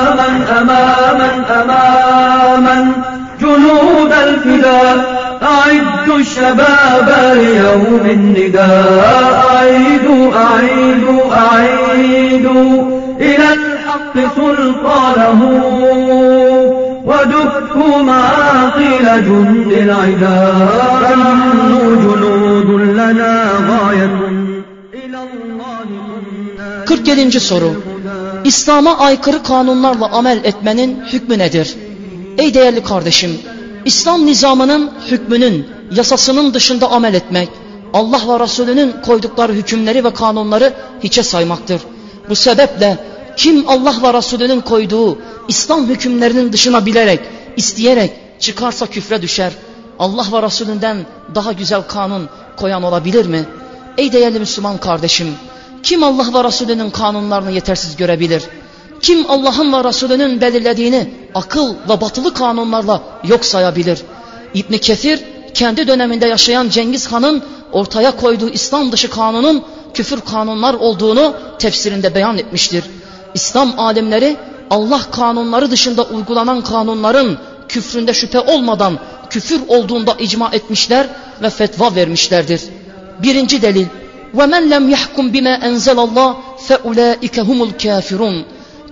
أماما أماما أماما. جنود الفداء أعدوا الشباب ليوم النداء. أعيدوا أعيدوا أعيدوا إلى الحق سلطانه. ودكوا معاقل جند العداء. فنحن جنود لنا غاية إلى الله كنا 47. soru İslam'a aykırı kanunlarla amel etmenin hükmü nedir? Ey değerli kardeşim, İslam nizamının hükmünün, yasasının dışında amel etmek, Allah ve Resulünün koydukları hükümleri ve kanunları hiçe saymaktır. Bu sebeple kim Allah ve Resulünün koyduğu İslam hükümlerinin dışına bilerek, isteyerek çıkarsa küfre düşer. Allah ve Resulünden daha güzel kanun koyan olabilir mi? Ey değerli Müslüman kardeşim, kim Allah ve Resulünün kanunlarını yetersiz görebilir? Kim Allah'ın ve Resulünün belirlediğini akıl ve batılı kanunlarla yok sayabilir? İbni Kefir kendi döneminde yaşayan Cengiz Han'ın ortaya koyduğu İslam dışı kanunun küfür kanunlar olduğunu tefsirinde beyan etmiştir. İslam alimleri Allah kanunları dışında uygulanan kanunların küfründe şüphe olmadan küfür olduğunda icma etmişler ve fetva vermişlerdir. Birinci delil وَمَنْ لَمْ يَحْكُمْ بِمَا أَنْزَلَ اللّٰهِ فَاُولَٰئِكَ هُمُ الْكَافِرُونَ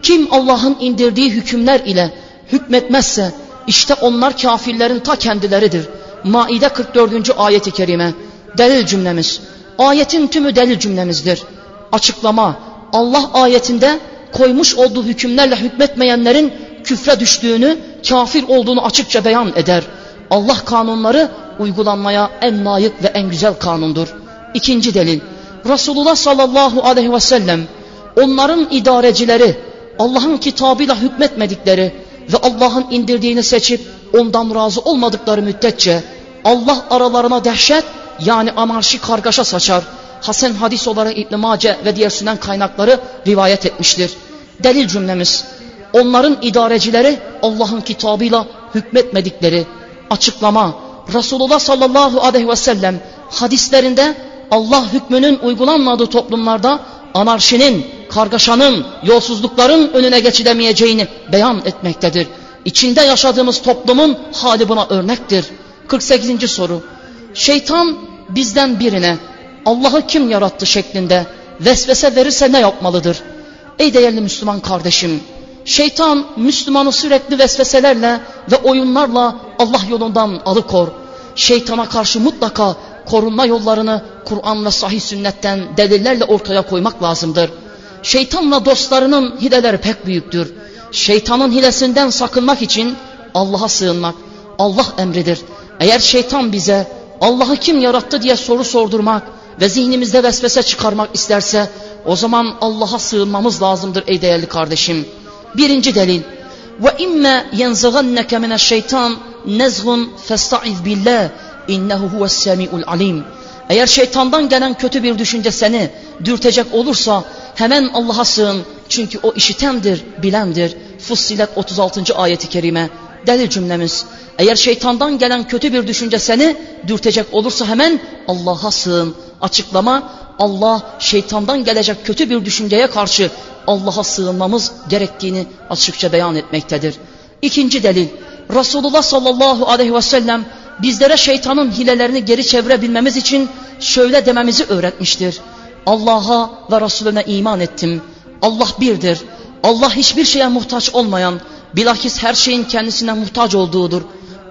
Kim Allah'ın indirdiği hükümler ile hükmetmezse işte onlar kafirlerin ta kendileridir. Maide 44. ayeti kerime. Delil cümlemiz. Ayetin tümü delil cümlemizdir. Açıklama. Allah ayetinde koymuş olduğu hükümlerle hükmetmeyenlerin küfre düştüğünü, kafir olduğunu açıkça beyan eder. Allah kanunları uygulanmaya en layık ve en güzel kanundur. İkinci delil. Resulullah sallallahu aleyhi ve sellem onların idarecileri Allah'ın kitabıyla hükmetmedikleri ve Allah'ın indirdiğini seçip ondan razı olmadıkları müddetçe Allah aralarına dehşet yani anarşi kargaşa saçar. Hasan hadis olarak İbn Mace ve diğer sünen kaynakları rivayet etmiştir. Delil cümlemiz onların idarecileri Allah'ın kitabıyla hükmetmedikleri açıklama Resulullah sallallahu aleyhi ve sellem hadislerinde Allah hükmünün uygulanmadığı toplumlarda anarşinin, kargaşanın, yolsuzlukların önüne geçilemeyeceğini beyan etmektedir. İçinde yaşadığımız toplumun hali buna örnektir. 48. soru. Şeytan bizden birine Allah'ı kim yarattı şeklinde vesvese verirse ne yapmalıdır? Ey değerli Müslüman kardeşim, şeytan Müslümanı sürekli vesveselerle ve oyunlarla Allah yolundan alıkor. Şeytana karşı mutlaka korunma yollarını Kur'an ve sahih sünnetten delillerle ortaya koymak lazımdır. Şeytanla dostlarının hileleri pek büyüktür. Şeytanın hilesinden sakınmak için Allah'a sığınmak Allah emridir. Eğer şeytan bize Allah'ı kim yarattı diye soru sordurmak ve zihnimizde vesvese çıkarmak isterse o zaman Allah'a sığınmamız lazımdır ey değerli kardeşim. Birinci delil ve imme yenzaganneke mineşşeytan nezgun festaiz billah innehu huves semiul alim. Eğer şeytandan gelen kötü bir düşünce seni dürtecek olursa hemen Allah'a sığın. Çünkü o işitendir, bilendir. Fussilet 36. ayeti kerime. Delil cümlemiz. Eğer şeytandan gelen kötü bir düşünce seni dürtecek olursa hemen Allah'a sığın. Açıklama Allah şeytandan gelecek kötü bir düşünceye karşı Allah'a sığınmamız gerektiğini açıkça beyan etmektedir. İkinci delil Resulullah sallallahu aleyhi ve sellem bizlere şeytanın hilelerini geri çevirebilmemiz için şöyle dememizi öğretmiştir. Allah'a ve Resulüne iman ettim. Allah birdir. Allah hiçbir şeye muhtaç olmayan, bilakis her şeyin kendisine muhtaç olduğudur.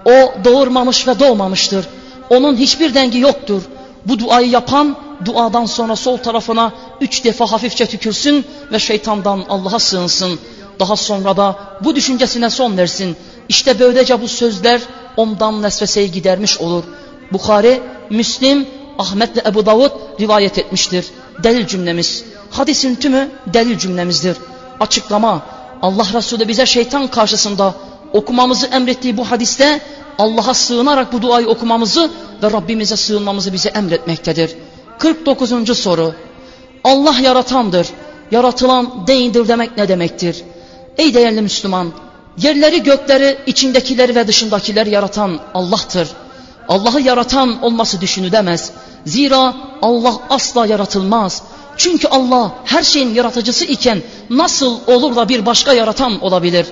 O doğurmamış ve doğmamıştır. Onun hiçbir dengi yoktur. Bu duayı yapan duadan sonra sol tarafına üç defa hafifçe tükürsün ve şeytandan Allah'a sığınsın. Daha sonra da bu düşüncesine son versin. İşte böylece bu sözler ondan vesveseyi gidermiş olur. Bukhari, Müslim, Ahmet ve Ebu Davud rivayet etmiştir. Delil cümlemiz. Hadisin tümü delil cümlemizdir. Açıklama. Allah Resulü bize şeytan karşısında okumamızı emrettiği bu hadiste Allah'a sığınarak bu duayı okumamızı ve Rabbimize sığınmamızı bize emretmektedir. 49. soru. Allah yaratandır. Yaratılan değildir demek ne demektir? Ey değerli Müslüman, yerleri gökleri, içindekileri ve dışındakileri yaratan Allah'tır. Allah'ı yaratan olması düşünülemez. Zira Allah asla yaratılmaz. Çünkü Allah her şeyin yaratıcısı iken nasıl olur da bir başka yaratan olabilir?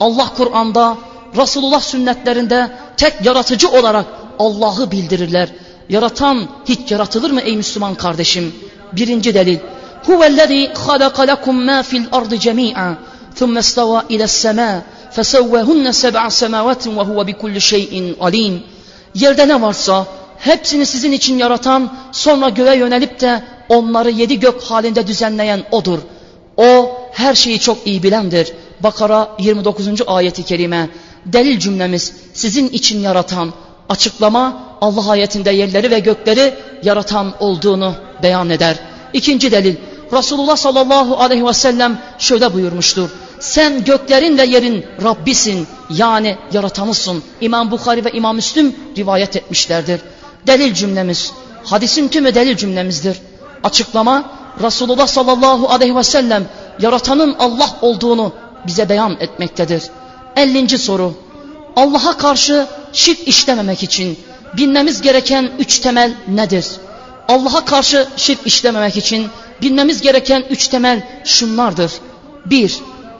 Allah Kur'an'da, Resulullah sünnetlerinde tek yaratıcı olarak Allah'ı bildirirler. Yaratan hiç yaratılır mı ey Müslüman kardeşim? Birinci delil. Huvellezî halaka lekum mâ fil ardı cemî'a ثُمَّ اسْتَوَى إِلَى السَّمَاءِ فَسَوَّهُنَّ سَبْعَ سَمَاوَاتٍ وَهُوَ بِكُلِّ شَيْءٍ عَلِيمٍ Yerde ne varsa hepsini sizin için yaratan, sonra göğe yönelip de onları yedi gök halinde düzenleyen O'dur. O her şeyi çok iyi bilendir. Bakara 29. ayeti kerime. Delil cümlemiz sizin için yaratan, açıklama Allah ayetinde yerleri ve gökleri yaratan olduğunu beyan eder. İkinci delil Resulullah sallallahu aleyhi ve sellem şöyle buyurmuştur. Sen göklerin ve yerin Rabbisin yani yaratanısın. İmam Bukhari ve İmam Müslüm rivayet etmişlerdir. Delil cümlemiz, hadisin tümü delil cümlemizdir. Açıklama Resulullah sallallahu aleyhi ve sellem yaratanın Allah olduğunu bize beyan etmektedir. 50. soru Allah'a karşı şirk işlememek için bilmemiz gereken üç temel nedir? Allah'a karşı şirk işlememek için bilmemiz gereken üç temel şunlardır. Bir,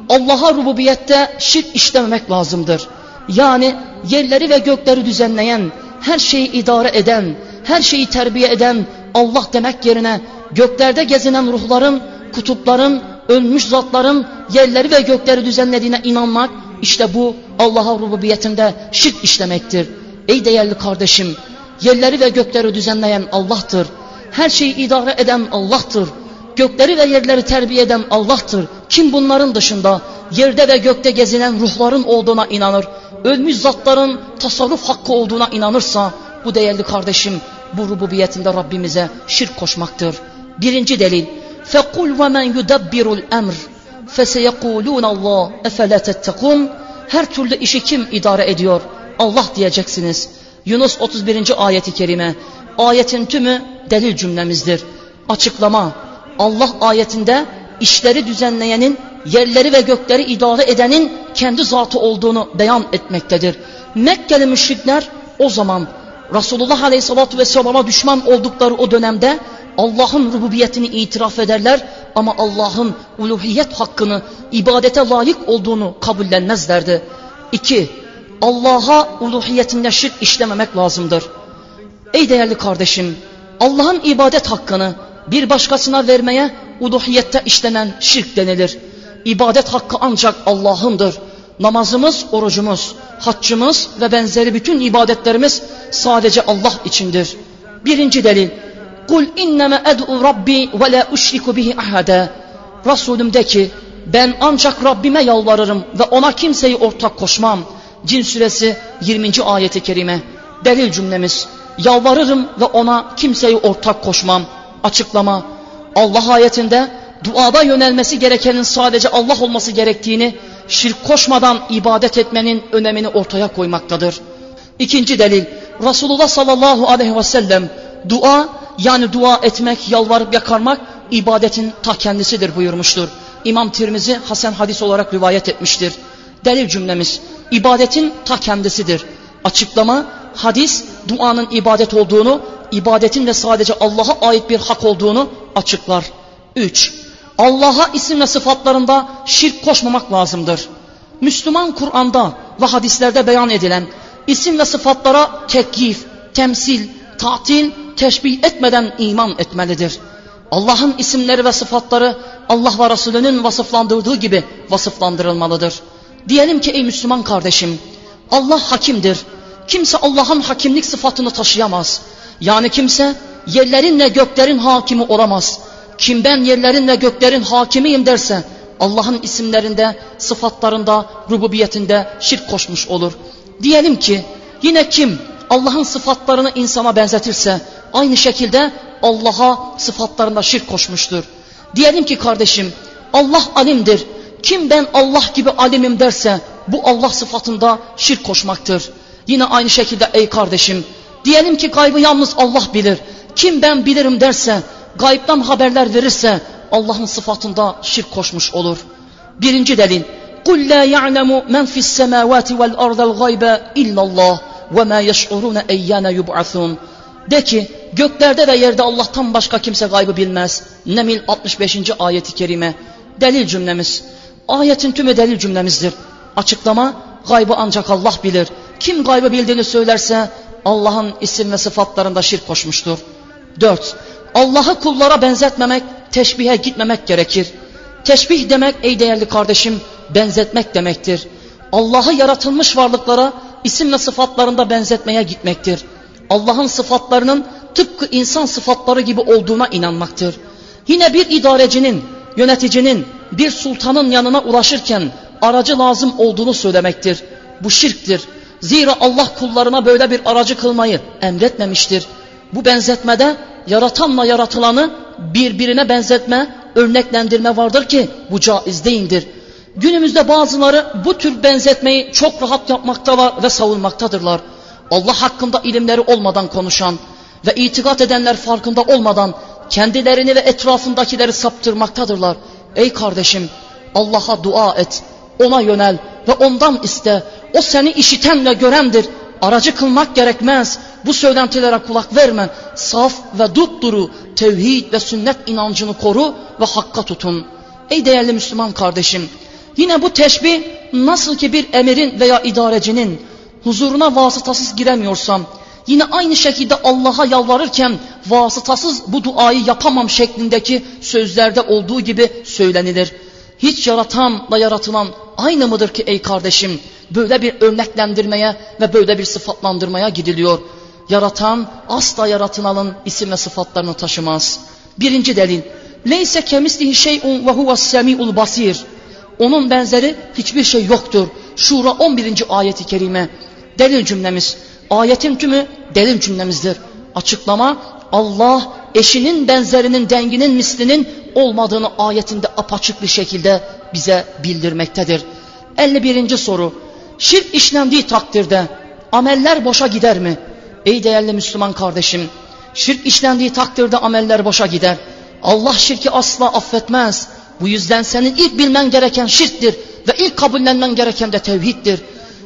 Allah'a rububiyette şirk işlememek lazımdır. Yani yerleri ve gökleri düzenleyen, her şeyi idare eden, her şeyi terbiye eden Allah demek yerine göklerde gezinen ruhların, kutupların, ölmüş zatların yerleri ve gökleri düzenlediğine inanmak, işte bu Allah'a rububiyetinde şirk işlemektir. Ey değerli kardeşim, yerleri ve gökleri düzenleyen Allah'tır. Her şeyi idare eden Allah'tır. Gökleri ve yerleri terbiye eden Allah'tır. Kim bunların dışında yerde ve gökte gezinen ruhların olduğuna inanır, ölmüş zatların tasarruf hakkı olduğuna inanırsa, bu değerli kardeşim bu rububiyetinde Rabbimize şirk koşmaktır. Birinci delil, فَقُلْ وَمَنْ يُدَبِّرُ الْأَمْرِ فَسَيَقُولُونَ اللّٰهِ اَفَلَا تَتَّقُونَ Her türlü işi kim idare ediyor? Allah diyeceksiniz. Yunus 31. ayeti kerime. Ayetin tümü delil cümlemizdir. Açıklama. Allah ayetinde işleri düzenleyenin, yerleri ve gökleri idare edenin kendi zatı olduğunu beyan etmektedir. Mekkeli müşrikler o zaman Resulullah Aleyhisselatü Vesselam'a düşman oldukları o dönemde Allah'ın rububiyetini itiraf ederler ama Allah'ın uluhiyet hakkını ibadete layık olduğunu kabullenmezlerdi. İki, Allah'a uluhiyetinde şirk işlememek lazımdır. Ey değerli kardeşim, Allah'ın ibadet hakkını bir başkasına vermeye uluhiyette işlenen şirk denilir. İbadet hakkı ancak Allah'ındır. Namazımız, orucumuz, haccımız ve benzeri bütün ibadetlerimiz sadece Allah içindir. Birinci delil. Kul inneme ed'u rabbi ve la uşriku bihi ahada. Resulüm de ki ben ancak Rabbime yalvarırım ve ona kimseyi ortak koşmam. Cin suresi 20. ayeti kerime. Delil cümlemiz. Yalvarırım ve ona kimseyi ortak koşmam. Açıklama. Allah ayetinde duada yönelmesi gerekenin sadece Allah olması gerektiğini, şirk koşmadan ibadet etmenin önemini ortaya koymaktadır. İkinci delil, Resulullah sallallahu aleyhi ve sellem dua yani dua etmek, yalvarıp yakarmak ibadetin ta kendisidir buyurmuştur. İmam Tirmizi Hasan hadis olarak rivayet etmiştir. Delil cümlemiz ibadetin ta kendisidir. Açıklama hadis duanın ibadet olduğunu, ibadetin de sadece Allah'a ait bir hak olduğunu açıklar. 3. Allah'a isim ve sıfatlarında şirk koşmamak lazımdır. Müslüman Kur'an'da ve hadislerde beyan edilen isim ve sıfatlara tekyif, temsil, tatil, teşbih etmeden iman etmelidir. Allah'ın isimleri ve sıfatları Allah ve Resulünün vasıflandırdığı gibi vasıflandırılmalıdır. Diyelim ki ey Müslüman kardeşim, Allah hakimdir. Kimse Allah'ın hakimlik sıfatını taşıyamaz. Yani kimse yerlerin ve göklerin hakimi olamaz. Kim ben yerlerin ve göklerin hakimiyim derse Allah'ın isimlerinde, sıfatlarında, rububiyetinde şirk koşmuş olur. Diyelim ki yine kim Allah'ın sıfatlarını insana benzetirse aynı şekilde Allah'a sıfatlarında şirk koşmuştur. Diyelim ki kardeşim Allah alimdir. Kim ben Allah gibi alimim derse bu Allah sıfatında şirk koşmaktır. Yine aynı şekilde ey kardeşim diyelim ki gaybı yalnız Allah bilir. Kim ben bilirim derse gaybdan haberler verirse Allah'ın sıfatında şirk koşmuş olur. Birinci delil. قُلْ لَا يَعْلَمُ مَنْ فِي السَّمَاوَاتِ وَالْأَرْضَ الْغَيْبَ اِلَّا اللّٰهِ وَمَا يَشْعُرُونَ اَيَّانَ يُبْعَثُونَ De ki göklerde ve yerde Allah'tan başka kimse gaybı bilmez. Nemil 65. ayeti kerime. Delil cümlemiz. Ayetin tümü delil cümlemizdir. Açıklama gaybı ancak Allah bilir. Kim gaybı bildiğini söylerse Allah'ın isim ve sıfatlarında şirk koşmuştur. 4. Allah'ı kullara benzetmemek, teşbihe gitmemek gerekir. Teşbih demek ey değerli kardeşim benzetmek demektir. Allah'ı yaratılmış varlıklara isim ve sıfatlarında benzetmeye gitmektir. Allah'ın sıfatlarının tıpkı insan sıfatları gibi olduğuna inanmaktır. Yine bir idarecinin, yöneticinin bir sultanın yanına ulaşırken aracı lazım olduğunu söylemektir. Bu şirktir. Zira Allah kullarına böyle bir aracı kılmayı emretmemiştir. Bu benzetmede yaratanla yaratılanı birbirine benzetme, örneklendirme vardır ki bu caiz değildir. Günümüzde bazıları bu tür benzetmeyi çok rahat yapmaktalar ve savunmaktadırlar. Allah hakkında ilimleri olmadan konuşan ve itikat edenler farkında olmadan kendilerini ve etrafındakileri saptırmaktadırlar. Ey kardeşim Allah'a dua et, ona yönel ve ondan iste. O seni işiten ve görendir. Aracı kılmak gerekmez. Bu söylentilere kulak verme. Saf ve dupduru tevhid ve sünnet inancını koru ve hakka tutun. Ey değerli Müslüman kardeşim, yine bu teşbih nasıl ki bir emirin veya idarecinin huzuruna vasıtasız giremiyorsam, yine aynı şekilde Allah'a yalvarırken vasıtasız bu duayı yapamam şeklindeki sözlerde olduğu gibi söylenilir. Hiç yaratanla yaratılan aynı mıdır ki ey kardeşim? Böyle bir örneklendirmeye ve böyle bir sıfatlandırmaya gidiliyor. Yaratan asla yaratılanın isim ve sıfatlarını taşımaz. Birinci delil. Leyse kemislihi şey'un ve huves semi'ul basir. Onun benzeri hiçbir şey yoktur. Şura 11. ayeti kerime. Delil cümlemiz. Ayetin tümü delil cümlemizdir. Açıklama Allah eşinin benzerinin denginin mislinin olmadığını ayetinde apaçık bir şekilde bize bildirmektedir. 51. soru. Şirk işlendiği takdirde ameller boşa gider mi? Ey değerli Müslüman kardeşim, şirk işlendiği takdirde ameller boşa gider. Allah şirki asla affetmez. Bu yüzden senin ilk bilmen gereken şirktir ve ilk kabullenmen gereken de tevhiddir.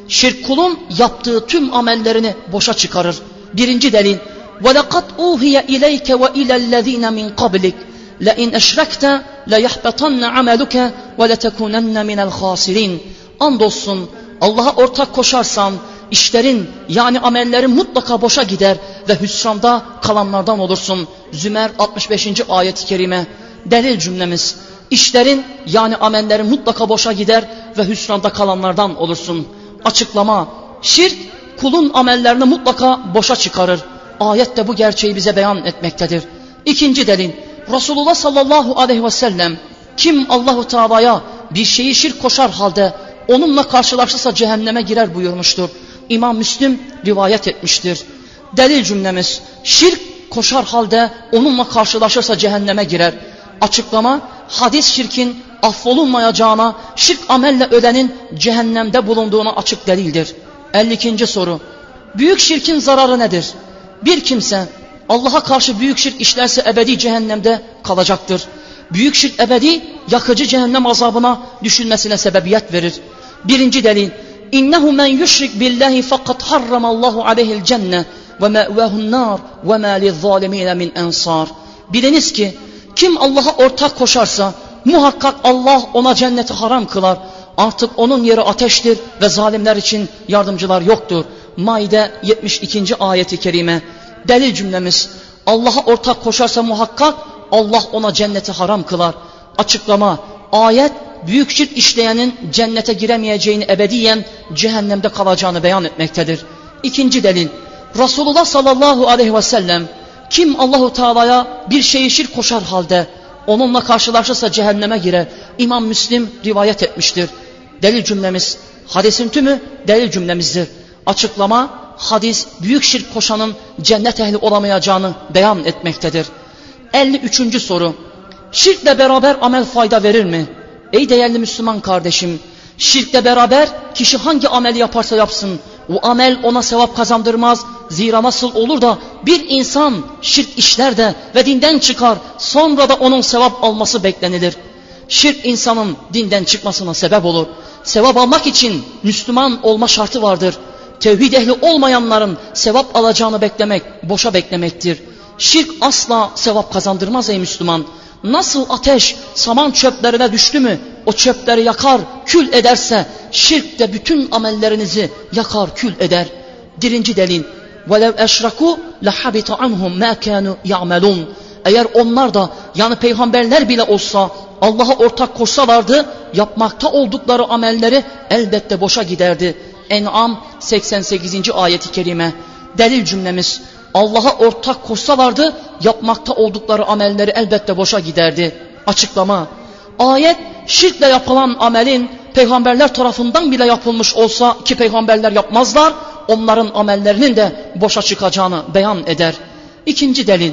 Şirk kulun yaptığı tüm amellerini boşa çıkarır. Birinci delil. وَلَقَدْ اُوْهِيَ اِلَيْكَ وَاِلَى الَّذ۪ينَ مِنْ قَبْلِكَ لَاِنْ اَشْرَكْتَ لَيَحْبَطَنَّ عَمَلُكَ وَلَتَكُونَنَّ مِنَ الْخَاسِرِينَ Andolsun Allah'a ortak koşarsan işlerin yani amellerin mutlaka boşa gider ve hüsranda kalanlardan olursun. Zümer 65. ayet-i kerime delil cümlemiz. İşlerin yani amellerin mutlaka boşa gider ve hüsranda kalanlardan olursun. Açıklama şirk kulun amellerini mutlaka boşa çıkarır. Ayet de bu gerçeği bize beyan etmektedir. İkinci delil Resulullah sallallahu aleyhi ve sellem kim Allahu Teala'ya bir şeyi şirk koşar halde onunla karşılaşırsa cehenneme girer buyurmuştur. İmam Müslim rivayet etmiştir. Delil cümlemiz şirk koşar halde onunla karşılaşırsa cehenneme girer. Açıklama hadis şirkin affolunmayacağına şirk amelle ölenin cehennemde bulunduğuna açık delildir. 52. soru. Büyük şirkin zararı nedir? Bir kimse Allah'a karşı büyük şirk işlerse ebedi cehennemde kalacaktır. Büyük şirk ebedi yakıcı cehennem azabına düşünmesine sebebiyet verir. Birinci delil. İnnehu men yüşrik billahi fakat harramallahu aleyhil cenne ve me'vehun nar ve ma lizzalimine min ensar. Biliniz ki kim Allah'a ortak koşarsa muhakkak Allah ona cenneti haram kılar. Artık onun yeri ateştir ve zalimler için yardımcılar yoktur. Maide 72. ayeti kerime. Delil cümlemiz Allah'a ortak koşarsa muhakkak Allah ona cenneti haram kılar. Açıklama ayet büyük şirk işleyenin cennete giremeyeceğini ebediyen cehennemde kalacağını beyan etmektedir. İkinci delil Resulullah sallallahu aleyhi ve sellem kim Allahu Teala'ya bir şeyi şirk koşar halde onunla karşılaşırsa cehenneme girer. İmam Müslim rivayet etmiştir. Delil cümlemiz hadisin tümü delil cümlemizdir. Açıklama hadis büyük şirk koşanın cennet ehli olamayacağını beyan etmektedir. 53. soru. Şirkle beraber amel fayda verir mi? Ey değerli Müslüman kardeşim, şirkle beraber kişi hangi ameli yaparsa yapsın, o amel ona sevap kazandırmaz. Zira nasıl olur da bir insan şirk işler de ve dinden çıkar, sonra da onun sevap alması beklenilir. Şirk insanın dinden çıkmasına sebep olur. Sevap almak için Müslüman olma şartı vardır. Tevhid ehli olmayanların sevap alacağını beklemek boşa beklemektir. Şirk asla sevap kazandırmaz ey Müslüman. Nasıl ateş saman çöplerine düştü mü o çöpleri yakar kül ederse şirk de bütün amellerinizi yakar kül eder. Birinci delil وَلَوْ اَشْرَكُوا لَحَبِتَ عَنْهُمْ مَا كَانُوا يَعْمَلُونَ Eğer onlar da yani peygamberler bile olsa Allah'a ortak koşsalardı yapmakta oldukları amelleri elbette boşa giderdi. En'am 88. ayeti kerime. Delil cümlemiz Allah'a ortak koşsalardı yapmakta oldukları amelleri elbette boşa giderdi. Açıklama. Ayet şirkle yapılan amelin peygamberler tarafından bile yapılmış olsa ki peygamberler yapmazlar onların amellerinin de boşa çıkacağını beyan eder. İkinci delil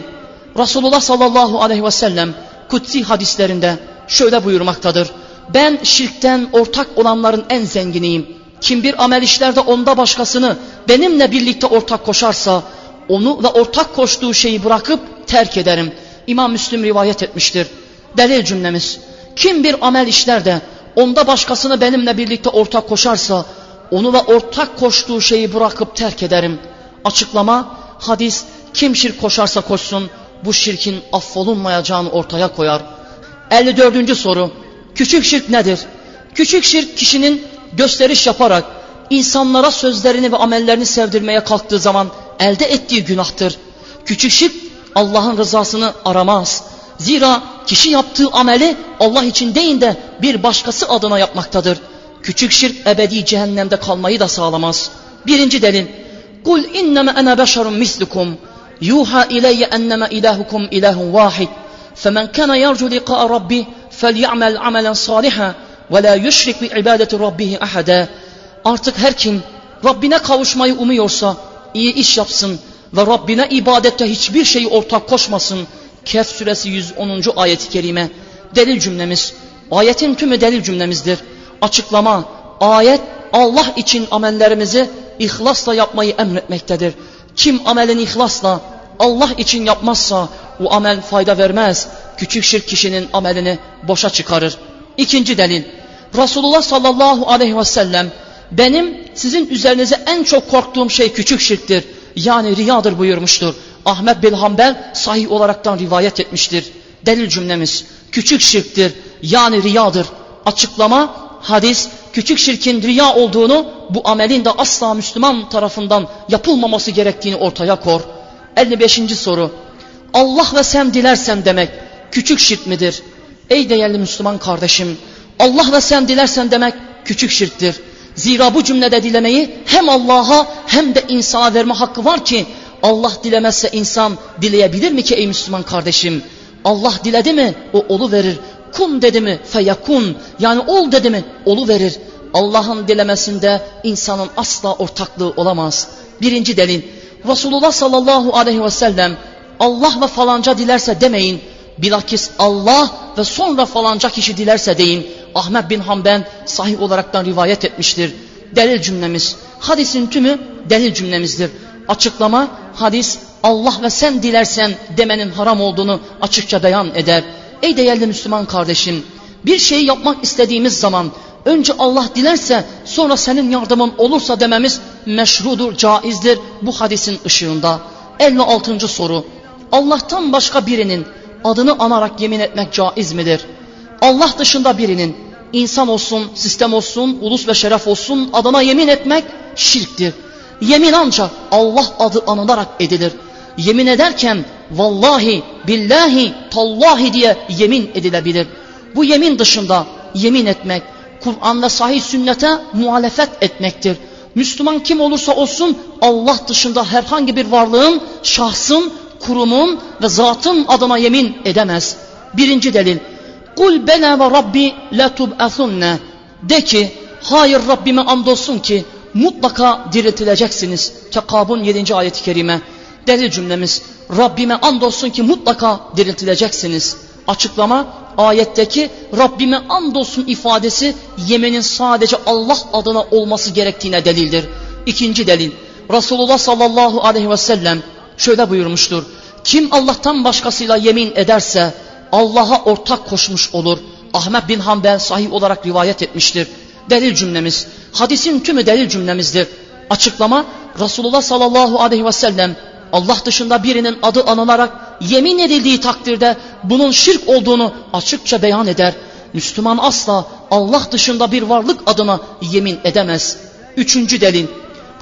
Resulullah sallallahu aleyhi ve sellem kutsi hadislerinde şöyle buyurmaktadır. Ben şirkten ortak olanların en zenginiyim. Kim bir amel işlerde onda başkasını benimle birlikte ortak koşarsa onu ve ortak koştuğu şeyi bırakıp terk ederim. İmam Müslim rivayet etmiştir. Delil cümlemiz. Kim bir amel işler de onda başkasını benimle birlikte ortak koşarsa onu ve ortak koştuğu şeyi bırakıp terk ederim. Açıklama hadis kim şirk koşarsa koşsun bu şirkin affolunmayacağını ortaya koyar. 54. soru Küçük şirk nedir? Küçük şirk kişinin gösteriş yaparak insanlara sözlerini ve amellerini sevdirmeye kalktığı zaman elde ettiği günahtır. Küçük şirk Allah'ın rızasını aramaz. Zira kişi yaptığı ameli Allah için değil de bir başkası adına yapmaktadır. Küçük şirk ebedi cehennemde kalmayı da sağlamaz. Birinci delil. Kul inneme ene beşerun mislukum. Yuha ileyye enneme ilahukum ilahun vahid. Femen kana yercu liqa rabbi fel ya'mel amelen salihan ve la yüşrik bi ibadeti rabbihi ahade. Artık her kim Rabbine kavuşmayı umuyorsa iyi iş yapsın ve Rabbine ibadette hiçbir şeyi ortak koşmasın. Kehf suresi 110. ayeti kerime. Delil cümlemiz. Ayetin tümü delil cümlemizdir. Açıklama, ayet Allah için amellerimizi ihlasla yapmayı emretmektedir. Kim amelini ihlasla Allah için yapmazsa o amel fayda vermez. Küçük şirk kişinin amelini boşa çıkarır. İkinci delil Resulullah sallallahu aleyhi ve sellem benim sizin üzerinize en çok korktuğum şey küçük şirktir. Yani riyadır buyurmuştur. Ahmet bin Hanbel sahih olaraktan rivayet etmiştir. Delil cümlemiz küçük şirktir yani riyadır. Açıklama hadis küçük şirkin riya olduğunu bu amelin de asla Müslüman tarafından yapılmaması gerektiğini ortaya kor. 55. soru Allah ve sen dilersen demek küçük şirk midir? Ey değerli Müslüman kardeşim Allah ve sen dilersen demek küçük şirktir. Zira bu cümlede dilemeyi hem Allah'a hem de insana verme hakkı var ki Allah dilemezse insan dileyebilir mi ki ey Müslüman kardeşim? Allah diledi mi o olu verir. Kun dedi mi feyakun yani ol dedi mi olu verir. Allah'ın dilemesinde insanın asla ortaklığı olamaz. Birinci delil Resulullah sallallahu aleyhi ve sellem Allah ve falanca dilerse demeyin. Bilakis Allah ve sonra falanca kişi dilerse deyin. Ahmet bin Hanbel sahih olaraktan rivayet etmiştir. Delil cümlemiz. Hadisin tümü delil cümlemizdir. Açıklama hadis Allah ve sen dilersen demenin haram olduğunu açıkça beyan eder. Ey değerli Müslüman kardeşim bir şeyi yapmak istediğimiz zaman önce Allah dilerse sonra senin yardımın olursa dememiz meşrudur, caizdir bu hadisin ışığında. 56. soru Allah'tan başka birinin adını anarak yemin etmek caiz midir? Allah dışında birinin insan olsun, sistem olsun, ulus ve şeref olsun adına yemin etmek şirktir. Yemin ancak Allah adı anılarak edilir. Yemin ederken vallahi, billahi, tallahi diye yemin edilebilir. Bu yemin dışında yemin etmek, Kur'an ve sahih sünnete muhalefet etmektir. Müslüman kim olursa olsun Allah dışında herhangi bir varlığın, şahsın, kurumun ve zatın adına yemin edemez. Birinci delil. Kul bela ve rabbi la tub'athunne. De ki hayır Rabbime andolsun ki mutlaka diriltileceksiniz. Tekabun 7. ayet-i kerime. Delil cümlemiz Rabbime andolsun ki mutlaka diriltileceksiniz. Açıklama ayetteki Rabbime andolsun ifadesi yeminin sadece Allah adına olması gerektiğine delildir. İkinci delil Resulullah sallallahu aleyhi ve sellem şöyle buyurmuştur. Kim Allah'tan başkasıyla yemin ederse Allah'a ortak koşmuş olur. Ahmet bin Hanbel sahih olarak rivayet etmiştir. Delil cümlemiz, hadisin tümü delil cümlemizdir. Açıklama Resulullah sallallahu aleyhi ve sellem Allah dışında birinin adı anılarak yemin edildiği takdirde bunun şirk olduğunu açıkça beyan eder. Müslüman asla Allah dışında bir varlık adına yemin edemez. Üçüncü delil.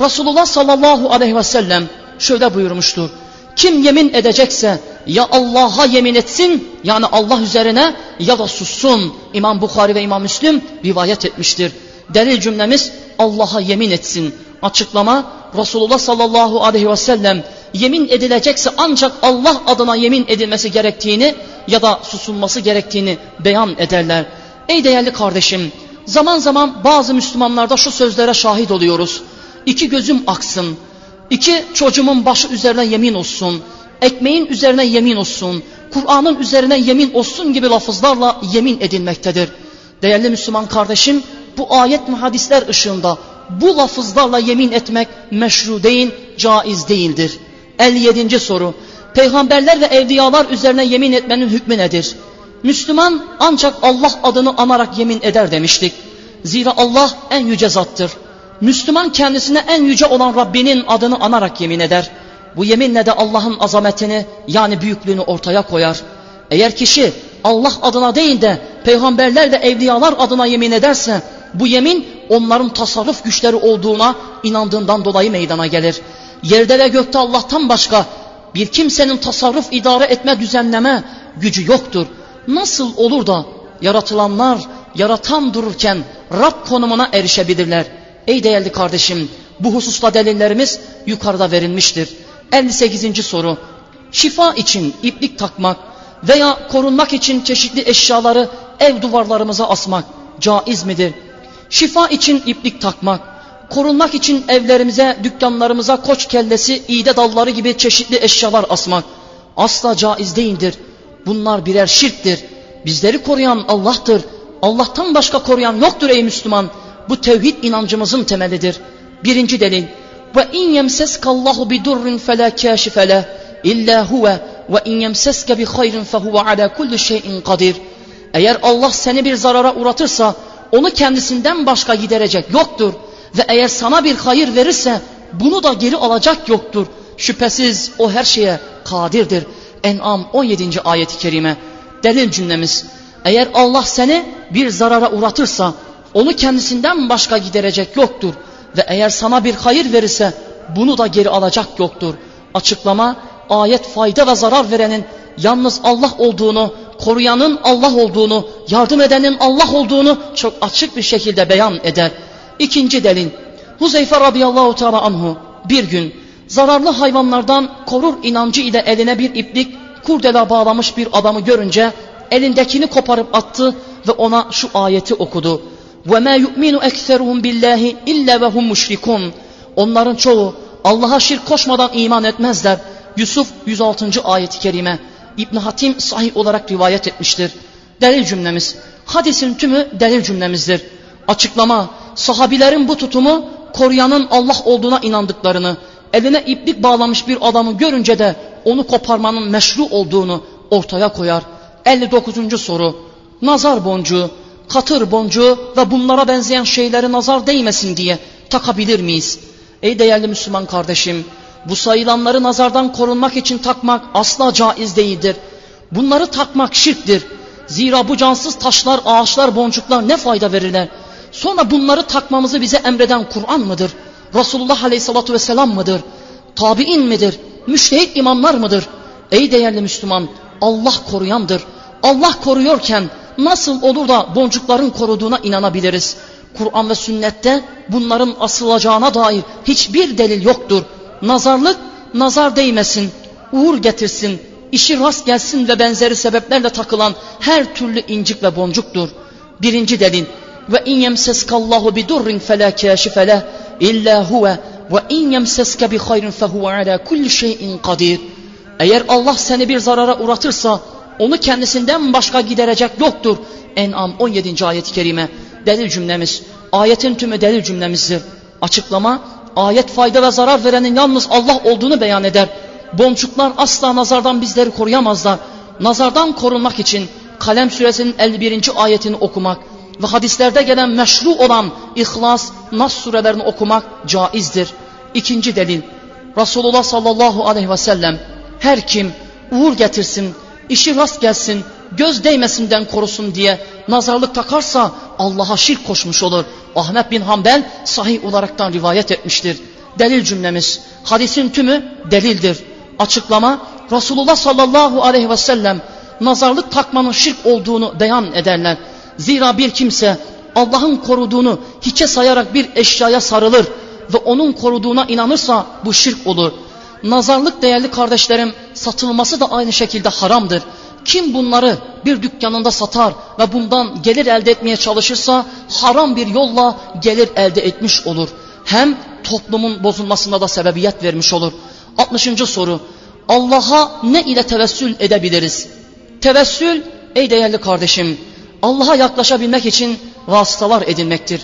Resulullah sallallahu aleyhi ve sellem şöyle buyurmuştur. Kim yemin edecekse ya Allah'a yemin etsin yani Allah üzerine ya da sussun. İmam Bukhari ve İmam Müslim rivayet etmiştir. Delil cümlemiz Allah'a yemin etsin. Açıklama Resulullah sallallahu aleyhi ve sellem yemin edilecekse ancak Allah adına yemin edilmesi gerektiğini ya da susulması gerektiğini beyan ederler. Ey değerli kardeşim zaman zaman bazı Müslümanlarda şu sözlere şahit oluyoruz. İki gözüm aksın, iki çocuğumun başı üzerine yemin olsun, ekmeğin üzerine yemin olsun, Kur'an'ın üzerine yemin olsun gibi lafızlarla yemin edilmektedir. Değerli Müslüman kardeşim bu ayet ve hadisler ışığında bu lafızlarla yemin etmek meşru değil, caiz değildir. 57. soru. Peygamberler ve evliyalar üzerine yemin etmenin hükmü nedir? Müslüman ancak Allah adını anarak yemin eder demiştik. Zira Allah en yüce zattır. Müslüman kendisine en yüce olan Rabbinin adını anarak yemin eder. Bu yeminle de Allah'ın azametini yani büyüklüğünü ortaya koyar. Eğer kişi Allah adına değil de peygamberler ve evliyalar adına yemin ederse bu yemin onların tasarruf güçleri olduğuna inandığından dolayı meydana gelir. Yerde ve gökte Allah'tan başka bir kimsenin tasarruf idare etme düzenleme gücü yoktur. Nasıl olur da yaratılanlar yaratan dururken Rab konumuna erişebilirler? Ey değerli kardeşim bu hususta delillerimiz yukarıda verilmiştir. 58. soru. Şifa için iplik takmak veya korunmak için çeşitli eşyaları ev duvarlarımıza asmak caiz midir? Şifa için iplik takmak, korunmak için evlerimize, dükkanlarımıza koç kellesi, iğde dalları gibi çeşitli eşyalar asmak asla caiz değildir. Bunlar birer şirktir. Bizleri koruyan Allah'tır. Allah'tan başka koruyan yoktur ey Müslüman. Bu tevhid inancımızın temelidir. Birinci delil. Ve in yemseskallahu bi durrin fela kâşife leh illa huve ve in yemseske bi hayrin fehuve ala kulli şeyin kadir. Eğer Allah seni bir zarara uğratırsa onu kendisinden başka giderecek yoktur. Ve eğer sana bir hayır verirse bunu da geri alacak yoktur. Şüphesiz o her şeye kadirdir. En'am 17. ayeti kerime. Delil cümlemiz. Eğer Allah seni bir zarara uğratırsa onu kendisinden başka giderecek yoktur. Ve eğer sana bir hayır verirse bunu da geri alacak yoktur. Açıklama ayet fayda ve zarar verenin yalnız Allah olduğunu, koruyanın Allah olduğunu, yardım edenin Allah olduğunu çok açık bir şekilde beyan eder. İkinci delil. Huzeyfe radıyallahu teala anhu bir gün zararlı hayvanlardan korur inancı ile eline bir iplik kurdela bağlamış bir adamı görünce elindekini koparıp attı ve ona şu ayeti okudu. وَمَا يُؤْمِنُ اَكْثَرُهُمْ بِاللّٰهِ اِلَّا وَهُمْ مُشْرِكُونَ Onların çoğu Allah'a şirk koşmadan iman etmezler. Yusuf 106. ayeti kerime İbn Hatim sahih olarak rivayet etmiştir. Delil cümlemiz. Hadisin tümü delil cümlemizdir. Açıklama, sahabilerin bu tutumu koruyanın Allah olduğuna inandıklarını, eline iplik bağlamış bir adamı görünce de onu koparmanın meşru olduğunu ortaya koyar. 59. soru. Nazar boncuğu, katır boncuğu ve bunlara benzeyen şeyleri nazar değmesin diye takabilir miyiz? Ey değerli Müslüman kardeşim, bu sayılanları nazardan korunmak için takmak asla caiz değildir. Bunları takmak şirktir. Zira bu cansız taşlar, ağaçlar, boncuklar ne fayda verirler? Sonra bunları takmamızı bize emreden Kur'an mıdır? Resulullah Aleyhisselatü Vesselam mıdır? Tabi'in midir? Müştehit imamlar mıdır? Ey değerli Müslüman, Allah koruyandır. Allah koruyorken nasıl olur da boncukların koruduğuna inanabiliriz? Kur'an ve sünnette bunların asılacağına dair hiçbir delil yoktur. Nazarlık nazar değmesin, uğur getirsin, işi rast gelsin ve benzeri sebeplerle takılan her türlü incik ve boncuktur. Birinci delil ve in yemseskallahu bi durrin fela kâşife illa huve ve in yemseske bi hayrin fehuve ala kulli şeyin kadir. Eğer Allah seni bir zarara uğratırsa onu kendisinden başka giderecek yoktur. En'am 17. ayet-i kerime delil cümlemiz. Ayetin tümü delil cümlemizdir. Açıklama ayet fayda ve zarar verenin yalnız Allah olduğunu beyan eder. Boncuklar asla nazardan bizleri koruyamazlar. Nazardan korunmak için Kalem suresinin 51. ayetini okumak ve hadislerde gelen meşru olan İhlas, Nas surelerini okumak caizdir. İkinci delil. Resulullah sallallahu aleyhi ve sellem her kim uğur getirsin, işi rast gelsin, göz değmesinden korusun diye nazarlık takarsa Allah'a şirk koşmuş olur. Ahmet bin Hanbel sahih olaraktan rivayet etmiştir. Delil cümlemiz, hadisin tümü delildir. Açıklama, Resulullah sallallahu aleyhi ve sellem nazarlık takmanın şirk olduğunu beyan ederler. Zira bir kimse Allah'ın koruduğunu hiçe sayarak bir eşyaya sarılır ve onun koruduğuna inanırsa bu şirk olur. Nazarlık değerli kardeşlerim satılması da aynı şekilde haramdır. Kim bunları bir dükkanında satar ve bundan gelir elde etmeye çalışırsa haram bir yolla gelir elde etmiş olur. Hem toplumun bozulmasına da sebebiyet vermiş olur. 60. soru. Allah'a ne ile tevessül edebiliriz? Tevessül ey değerli kardeşim Allah'a yaklaşabilmek için vasıtalar edinmektir.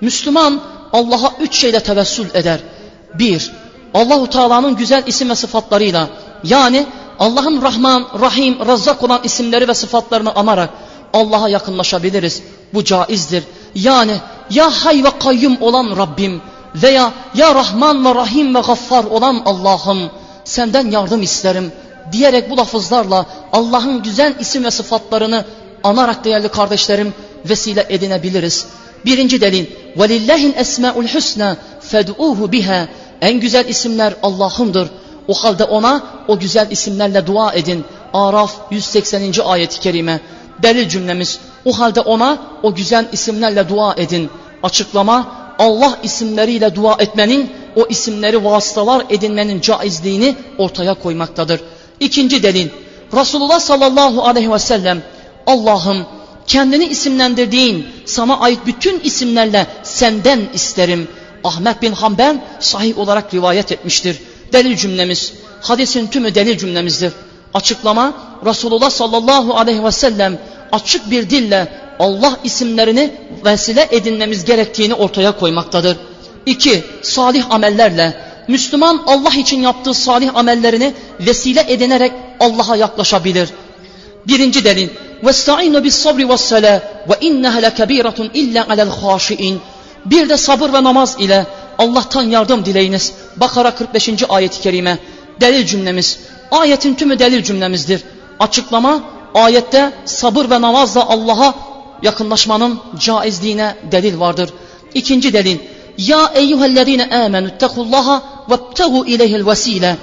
Müslüman Allah'a üç şeyle tevessül eder. Bir, Allahu Teala'nın güzel isim ve sıfatlarıyla yani Allah'ın Rahman, Rahim, Razzak olan isimleri ve sıfatlarını anarak Allah'a yakınlaşabiliriz. Bu caizdir. Yani ya hay ve kayyum olan Rabbim veya ya Rahman ve Rahim ve Gaffar olan Allah'ım senden yardım isterim diyerek bu lafızlarla Allah'ın güzel isim ve sıfatlarını anarak değerli kardeşlerim vesile edinebiliriz. Birinci delil وَلِلَّهِ الْاَسْمَاءُ الْحُسْنَى فَدْعُوهُ biha en güzel isimler Allah'ındır. O halde ona o güzel isimlerle dua edin. Araf 180. ayet-i kerime. Delil cümlemiz. O halde ona o güzel isimlerle dua edin. Açıklama Allah isimleriyle dua etmenin o isimleri vasıtalar edinmenin caizliğini ortaya koymaktadır. İkinci delil. Resulullah sallallahu aleyhi ve sellem Allah'ım kendini isimlendirdiğin sana ait bütün isimlerle senden isterim. Ahmet bin Hanbel sahih olarak rivayet etmiştir. Delil cümlemiz, hadisin tümü delil cümlemizdir. Açıklama Resulullah sallallahu aleyhi ve sellem açık bir dille Allah isimlerini vesile edinmemiz gerektiğini ortaya koymaktadır. İki, salih amellerle Müslüman Allah için yaptığı salih amellerini vesile edinerek Allah'a yaklaşabilir. Birinci delil وَاسْتَعِينُ بِالصَّبْرِ وَالسَّلَى وَاِنَّهَا لَكَب۪يرَةٌ اِلَّا عَلَى الْخَاشِئِينَ bir de sabır ve namaz ile Allah'tan yardım dileyiniz. Bakara 45. ayet-i kerime. Delil cümlemiz. Ayetin tümü delil cümlemizdir. Açıklama ayette sabır ve namazla Allah'a yakınlaşmanın caizliğine delil vardır. İkinci delil. Ya eyyühellezine amenüttekullaha vebtegu ileyhil vesile.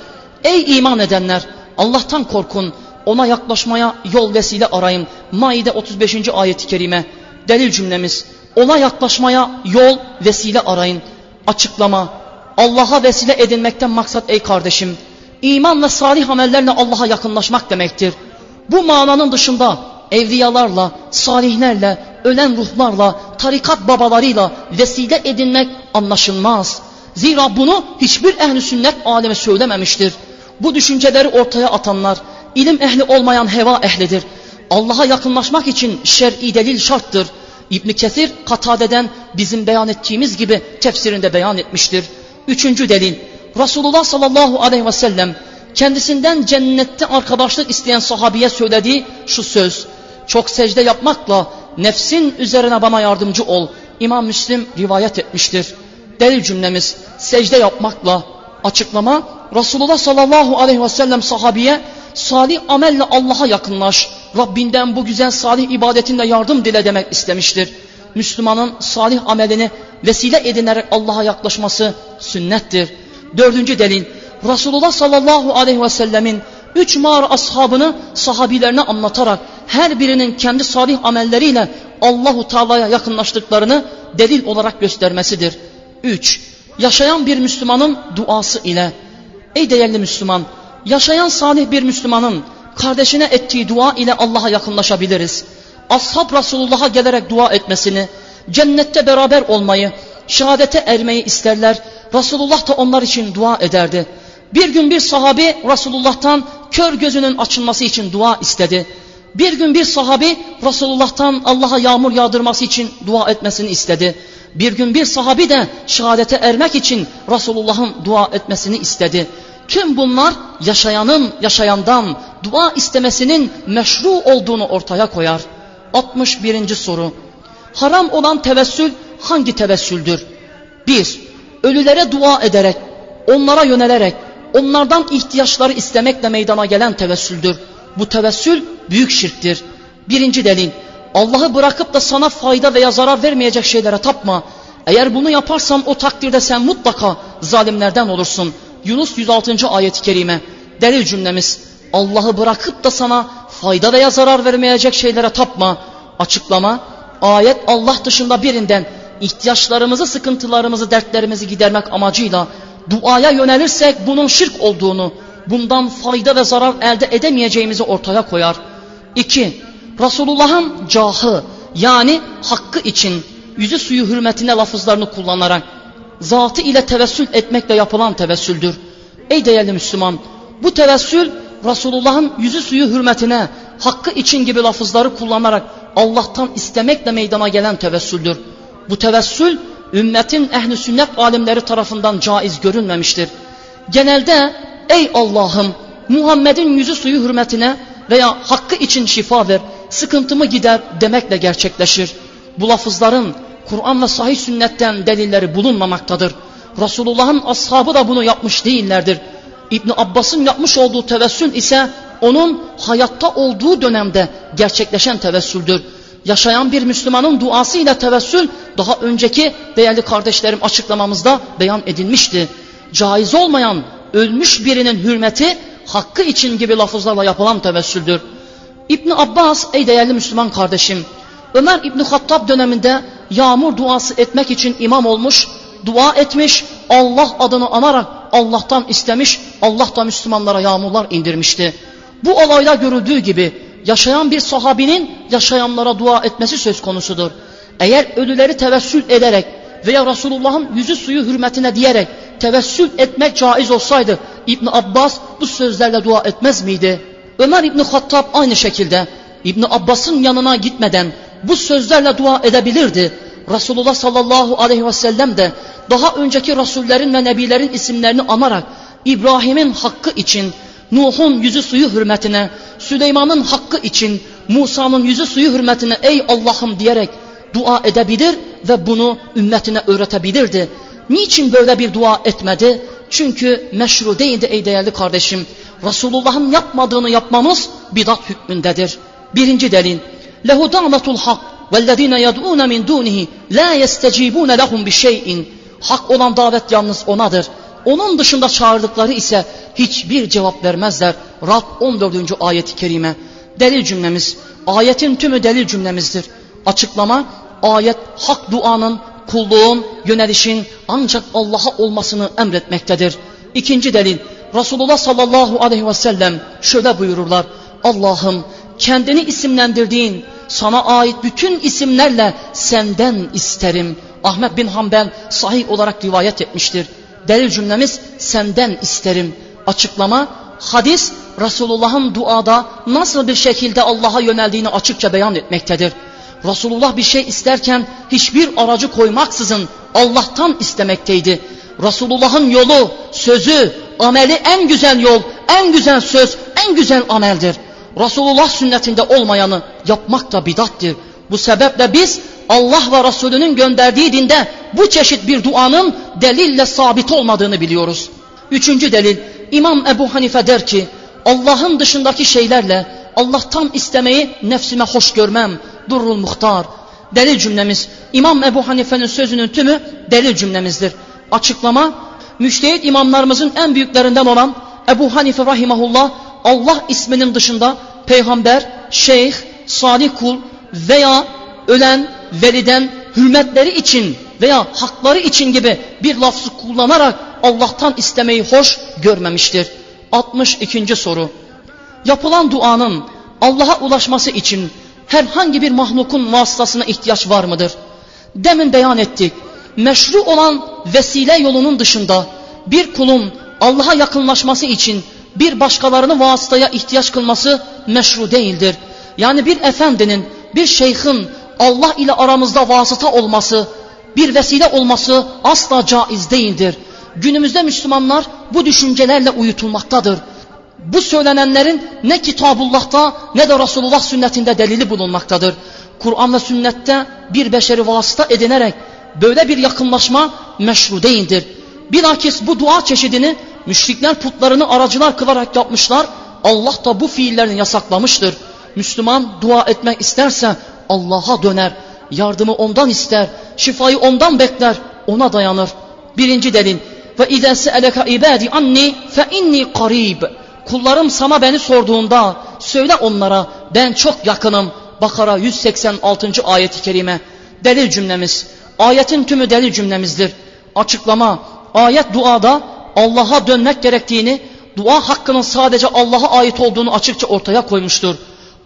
Ey iman edenler Allah'tan korkun ona yaklaşmaya yol vesile arayın. Maide 35. ayet-i kerime. Delil cümlemiz. Ona yaklaşmaya yol vesile arayın. Açıklama. Allah'a vesile edinmekten maksat ey kardeşim. İman ve salih amellerle Allah'a yakınlaşmak demektir. Bu mananın dışında evliyalarla, salihlerle, ölen ruhlarla, tarikat babalarıyla vesile edinmek anlaşılmaz. Zira bunu hiçbir ehli sünnet alemi söylememiştir. Bu düşünceleri ortaya atanlar, ilim ehli olmayan heva ehlidir. Allah'a yakınlaşmak için şer'i delil şarttır. İbn Kesir Katade'den bizim beyan ettiğimiz gibi tefsirinde beyan etmiştir. Üçüncü delil Resulullah sallallahu aleyhi ve sellem kendisinden cennette arkadaşlık isteyen sahabiye söylediği şu söz. Çok secde yapmakla nefsin üzerine bana yardımcı ol. İmam Müslim rivayet etmiştir. Delil cümlemiz secde yapmakla açıklama Resulullah sallallahu aleyhi ve sellem sahabiye salih amelle Allah'a yakınlaş. Rabbinden bu güzel salih ibadetinle yardım dile demek istemiştir. Müslümanın salih amelini vesile edinerek Allah'a yaklaşması sünnettir. Dördüncü delil Resulullah sallallahu aleyhi ve sellemin üç mağara ashabını sahabilerine anlatarak her birinin kendi salih amelleriyle Allahu Teala'ya yakınlaştıklarını delil olarak göstermesidir. Üç, yaşayan bir Müslümanın duası ile. Ey değerli Müslüman, yaşayan salih bir Müslümanın kardeşine ettiği dua ile Allah'a yakınlaşabiliriz. Ashab Resulullah'a gelerek dua etmesini, cennette beraber olmayı, şehadete ermeyi isterler. Resulullah da onlar için dua ederdi. Bir gün bir sahabi Resulullah'tan kör gözünün açılması için dua istedi. Bir gün bir sahabi Resulullah'tan Allah'a yağmur yağdırması için dua etmesini istedi. Bir gün bir sahabi de şehadete ermek için Resulullah'ın dua etmesini istedi. Tüm bunlar yaşayanın yaşayandan dua istemesinin meşru olduğunu ortaya koyar. 61. soru. Haram olan tevessül hangi tevessüldür? 1. Ölülere dua ederek, onlara yönelerek, onlardan ihtiyaçları istemekle meydana gelen tevessüldür. Bu tevessül büyük şirktir. Birinci delil, Allah'ı bırakıp da sana fayda veya zarar vermeyecek şeylere tapma. Eğer bunu yaparsan o takdirde sen mutlaka zalimlerden olursun. Yunus 106. ayet-i kerime. Delil cümlemiz, Allah'ı bırakıp da sana fayda veya zarar vermeyecek şeylere tapma. Açıklama, ayet Allah dışında birinden ihtiyaçlarımızı, sıkıntılarımızı, dertlerimizi gidermek amacıyla duaya yönelirsek bunun şirk olduğunu, bundan fayda ve zarar elde edemeyeceğimizi ortaya koyar. 2. Resulullah'ın cahı yani hakkı için yüzü suyu hürmetine lafızlarını kullanarak zatı ile tevessül etmekle yapılan tevessüldür. Ey değerli Müslüman bu tevessül Resulullah'ın yüzü suyu hürmetine hakkı için gibi lafızları kullanarak Allah'tan istemekle meydana gelen tevessüldür. Bu tevessül ümmetin ehli sünnet alimleri tarafından caiz görünmemiştir. Genelde ey Allah'ım Muhammed'in yüzü suyu hürmetine veya hakkı için şifa ver, sıkıntımı gider demekle gerçekleşir. Bu lafızların Kur'an ve sahih sünnetten delilleri bulunmamaktadır. Resulullah'ın ashabı da bunu yapmış değillerdir. İbn Abbas'ın yapmış olduğu tevessül ise onun hayatta olduğu dönemde gerçekleşen tevessüldür. Yaşayan bir Müslümanın duası ile tevessül daha önceki değerli kardeşlerim açıklamamızda beyan edilmişti. Caiz olmayan ölmüş birinin hürmeti hakkı için gibi lafızlarla yapılan tevessüldür. İbn Abbas ey değerli Müslüman kardeşim Ömer İbni Hattab döneminde yağmur duası etmek için imam olmuş, dua etmiş, Allah adını anarak Allah'tan istemiş, Allah da Müslümanlara yağmurlar indirmişti. Bu olayda görüldüğü gibi yaşayan bir sahabinin yaşayanlara dua etmesi söz konusudur. Eğer ölüleri tevessül ederek veya Resulullah'ın yüzü suyu hürmetine diyerek tevessül etmek caiz olsaydı İbn Abbas bu sözlerle dua etmez miydi? Ömer İbni Hattab aynı şekilde İbn Abbas'ın yanına gitmeden bu sözlerle dua edebilirdi. Resulullah sallallahu aleyhi ve sellem de daha önceki rasullerin ve nebilerin isimlerini anarak İbrahim'in hakkı için, Nuh'un yüzü suyu hürmetine, Süleyman'ın hakkı için, Musa'nın yüzü suyu hürmetine ey Allah'ım diyerek dua edebilir ve bunu ümmetine öğretebilirdi. Niçin böyle bir dua etmedi? Çünkü meşru değildi ey değerli kardeşim. Resulullah'ın yapmadığını yapmamız bidat hükmündedir. Birinci delil. Da'metul hak vellezine yed'ûne min dûnihi la yestecibûne lehum bi şeyin. Hak olan davet yalnız onadır. Onun dışında çağırdıkları ise hiçbir cevap vermezler. Rab 14. ayeti kerime. Delil cümlemiz. Ayetin tümü delil cümlemizdir. Açıklama ayet hak duanın, kulluğun, yönelişin ancak Allah'a olmasını emretmektedir. İkinci delil Resulullah sallallahu aleyhi ve sellem şöyle buyururlar. Allah'ım kendini isimlendirdiğin sana ait bütün isimlerle senden isterim. Ahmet bin Hanbel sahih olarak rivayet etmiştir. Delil cümlemiz senden isterim. Açıklama hadis Resulullah'ın duada nasıl bir şekilde Allah'a yöneldiğini açıkça beyan etmektedir. Resulullah bir şey isterken hiçbir aracı koymaksızın Allah'tan istemekteydi. Resulullah'ın yolu, sözü, ameli en güzel yol, en güzel söz, en güzel ameldir. Resulullah sünnetinde olmayanı yapmak da bidattir. Bu sebeple biz Allah ve Resulünün gönderdiği dinde bu çeşit bir duanın delille sabit olmadığını biliyoruz. Üçüncü delil İmam Ebu Hanife der ki Allah'ın dışındaki şeylerle Allah'tan istemeyi nefsime hoş görmem. Durrul muhtar. Delil cümlemiz İmam Ebu Hanife'nin sözünün tümü delil cümlemizdir. Açıklama müştehit imamlarımızın en büyüklerinden olan Ebu Hanife rahimahullah Allah isminin dışında peygamber, şeyh, salih kul veya ölen, veliden hürmetleri için veya hakları için gibi bir lafzı kullanarak Allah'tan istemeyi hoş görmemiştir. 62. soru. Yapılan duanın Allah'a ulaşması için herhangi bir mahlukun vasıtasına ihtiyaç var mıdır? Demin beyan ettik. Meşru olan vesile yolunun dışında bir kulun Allah'a yakınlaşması için bir başkalarını vasıtaya ihtiyaç kılması meşru değildir. Yani bir efendinin, bir şeyhin Allah ile aramızda vasıta olması, bir vesile olması asla caiz değildir. Günümüzde Müslümanlar bu düşüncelerle uyutulmaktadır. Bu söylenenlerin ne Kitabullah'ta ne de Resulullah sünnetinde delili bulunmaktadır. Kur'an ve sünnette bir beşeri vasıta edinerek böyle bir yakınlaşma meşru değildir. Bilakis bu dua çeşidini müşrikler putlarını aracılar kılarak yapmışlar. Allah da bu fiillerini yasaklamıştır. Müslüman dua etmek isterse Allah'a döner. Yardımı ondan ister. Şifayı ondan bekler. Ona dayanır. Birinci delil. Ve izâ se'eleka ibâdi anni fe inni qarib. Kullarım sana beni sorduğunda söyle onlara ben çok yakınım. Bakara 186. ayeti kerime. Delil cümlemiz. Ayetin tümü delil cümlemizdir. Açıklama. Ayet duada Allah'a dönmek gerektiğini, dua hakkının sadece Allah'a ait olduğunu açıkça ortaya koymuştur.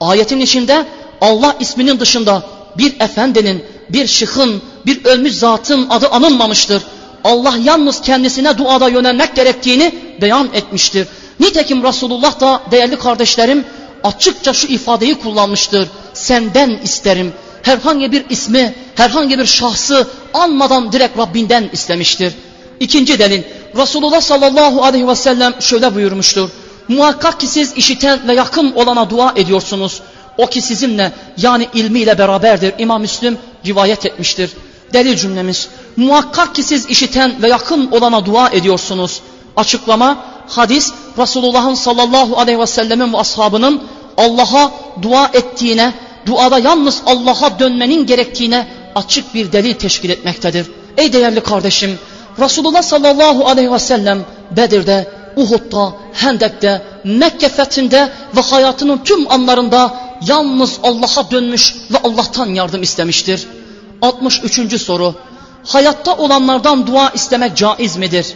Ayetin içinde Allah isminin dışında bir efendinin, bir şıkhın, bir ölmüş zatın adı anılmamıştır. Allah yalnız kendisine duada yönelmek gerektiğini beyan etmiştir. Nitekim Resulullah da değerli kardeşlerim açıkça şu ifadeyi kullanmıştır. Senden isterim. Herhangi bir ismi, herhangi bir şahsı anmadan direkt Rabbinden istemiştir. İkinci delil Resulullah sallallahu aleyhi ve sellem şöyle buyurmuştur. Muhakkak ki siz işiten ve yakın olana dua ediyorsunuz. O ki sizinle yani ilmiyle beraberdir. İmam Müslim rivayet etmiştir. Delil cümlemiz. Muhakkak ki siz işiten ve yakın olana dua ediyorsunuz. Açıklama hadis Resulullah'ın sallallahu aleyhi ve sellemin ve ashabının Allah'a dua ettiğine, duada yalnız Allah'a dönmenin gerektiğine açık bir delil teşkil etmektedir. Ey değerli kardeşim, Resulullah sallallahu aleyhi ve sellem Bedir'de, Uhud'da, Hendek'te, Mekke fethinde ve hayatının tüm anlarında yalnız Allah'a dönmüş ve Allah'tan yardım istemiştir. 63. soru. Hayatta olanlardan dua istemek caiz midir?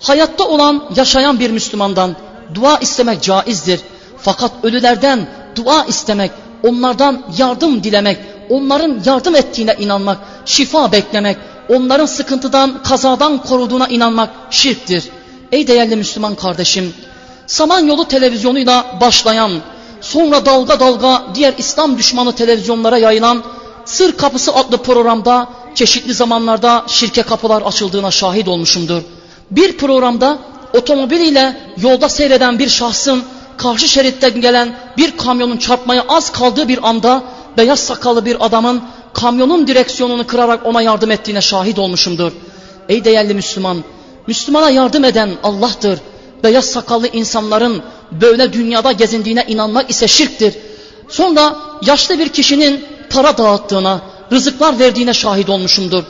Hayatta olan, yaşayan bir Müslümandan dua istemek caizdir. Fakat ölülerden dua istemek, onlardan yardım dilemek, onların yardım ettiğine inanmak, şifa beklemek, onların sıkıntıdan, kazadan koruduğuna inanmak şirktir. Ey değerli Müslüman kardeşim, Samanyolu televizyonuyla başlayan, sonra dalga dalga diğer İslam düşmanı televizyonlara yayılan Sır Kapısı adlı programda çeşitli zamanlarda şirke kapılar açıldığına şahit olmuşumdur. Bir programda otomobiliyle yolda seyreden bir şahsın karşı şeritten gelen bir kamyonun çarpmaya az kaldığı bir anda beyaz sakallı bir adamın kamyonun direksiyonunu kırarak ona yardım ettiğine şahit olmuşumdur. Ey değerli Müslüman, Müslümana yardım eden Allah'tır. Beyaz sakallı insanların böyle dünyada gezindiğine inanmak ise şirktir. Sonra yaşlı bir kişinin para dağıttığına, rızıklar verdiğine şahit olmuşumdur.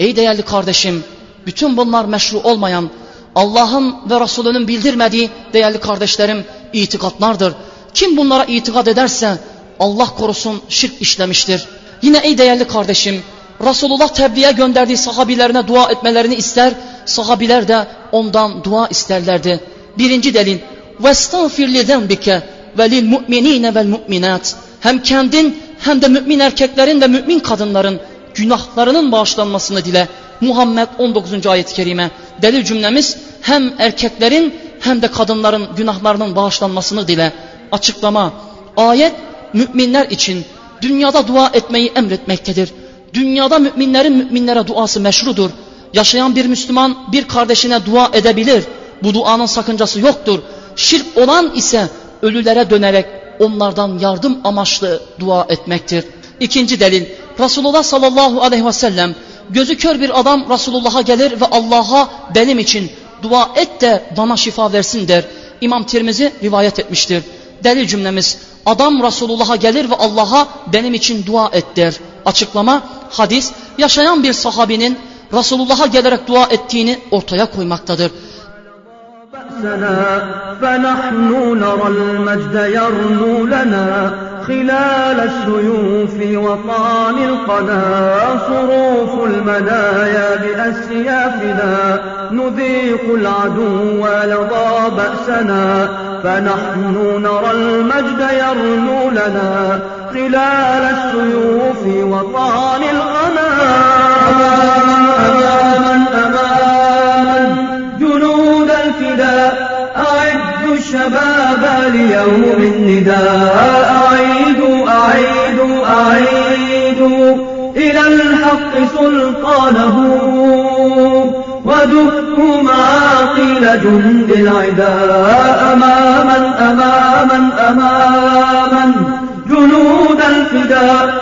Ey değerli kardeşim, bütün bunlar meşru olmayan, Allah'ın ve Resulünün bildirmediği değerli kardeşlerim itikatlardır. Kim bunlara itikat ederse Allah korusun şirk işlemiştir. Yine ey değerli kardeşim Resulullah tebliğe gönderdiği sahabilerine dua etmelerini ister. Sahabiler de ondan dua isterlerdi. Birinci delil وَاسْتَغْفِرْ لِذَنْبِكَ وَلِلْمُؤْمِنِينَ وَالْمُؤْمِنَاتِ Hem kendin hem de mümin erkeklerin ve mümin kadınların günahlarının bağışlanmasını dile. Muhammed 19. ayet-i kerime. Delil cümlemiz hem erkeklerin hem de kadınların günahlarının bağışlanmasını dile. Açıklama. Ayet müminler için dünyada dua etmeyi emretmektedir. Dünyada müminlerin müminlere duası meşrudur. Yaşayan bir Müslüman bir kardeşine dua edebilir. Bu duanın sakıncası yoktur. Şirk olan ise ölülere dönerek onlardan yardım amaçlı dua etmektir. İkinci delil Resulullah sallallahu aleyhi ve sellem gözü kör bir adam Resulullah'a gelir ve Allah'a benim için dua et de bana şifa versin der. İmam Tirmizi rivayet etmiştir. Delil cümlemiz adam Resulullah'a gelir ve Allah'a benim için dua et der. Açıklama hadis yaşayan bir sahabinin Resulullah'a gelerek dua ettiğini ortaya koymaktadır. فنحن نرى المجد يرنو لنا خلال السيوف وطعن القنا صروف المنايا بأسيافنا. نذيق العدو لظى بأسنا. فنحن نرى المجد يرنو لنا. خلال السيوف وطعن القنا أماما أماما الشباب ليوم النداء. أعيدوا أعيدوا أعيدوا إلى الحق سلطانه. ودكوا معاقل جند العداء. أماما أماما أماما. جنود الفداء.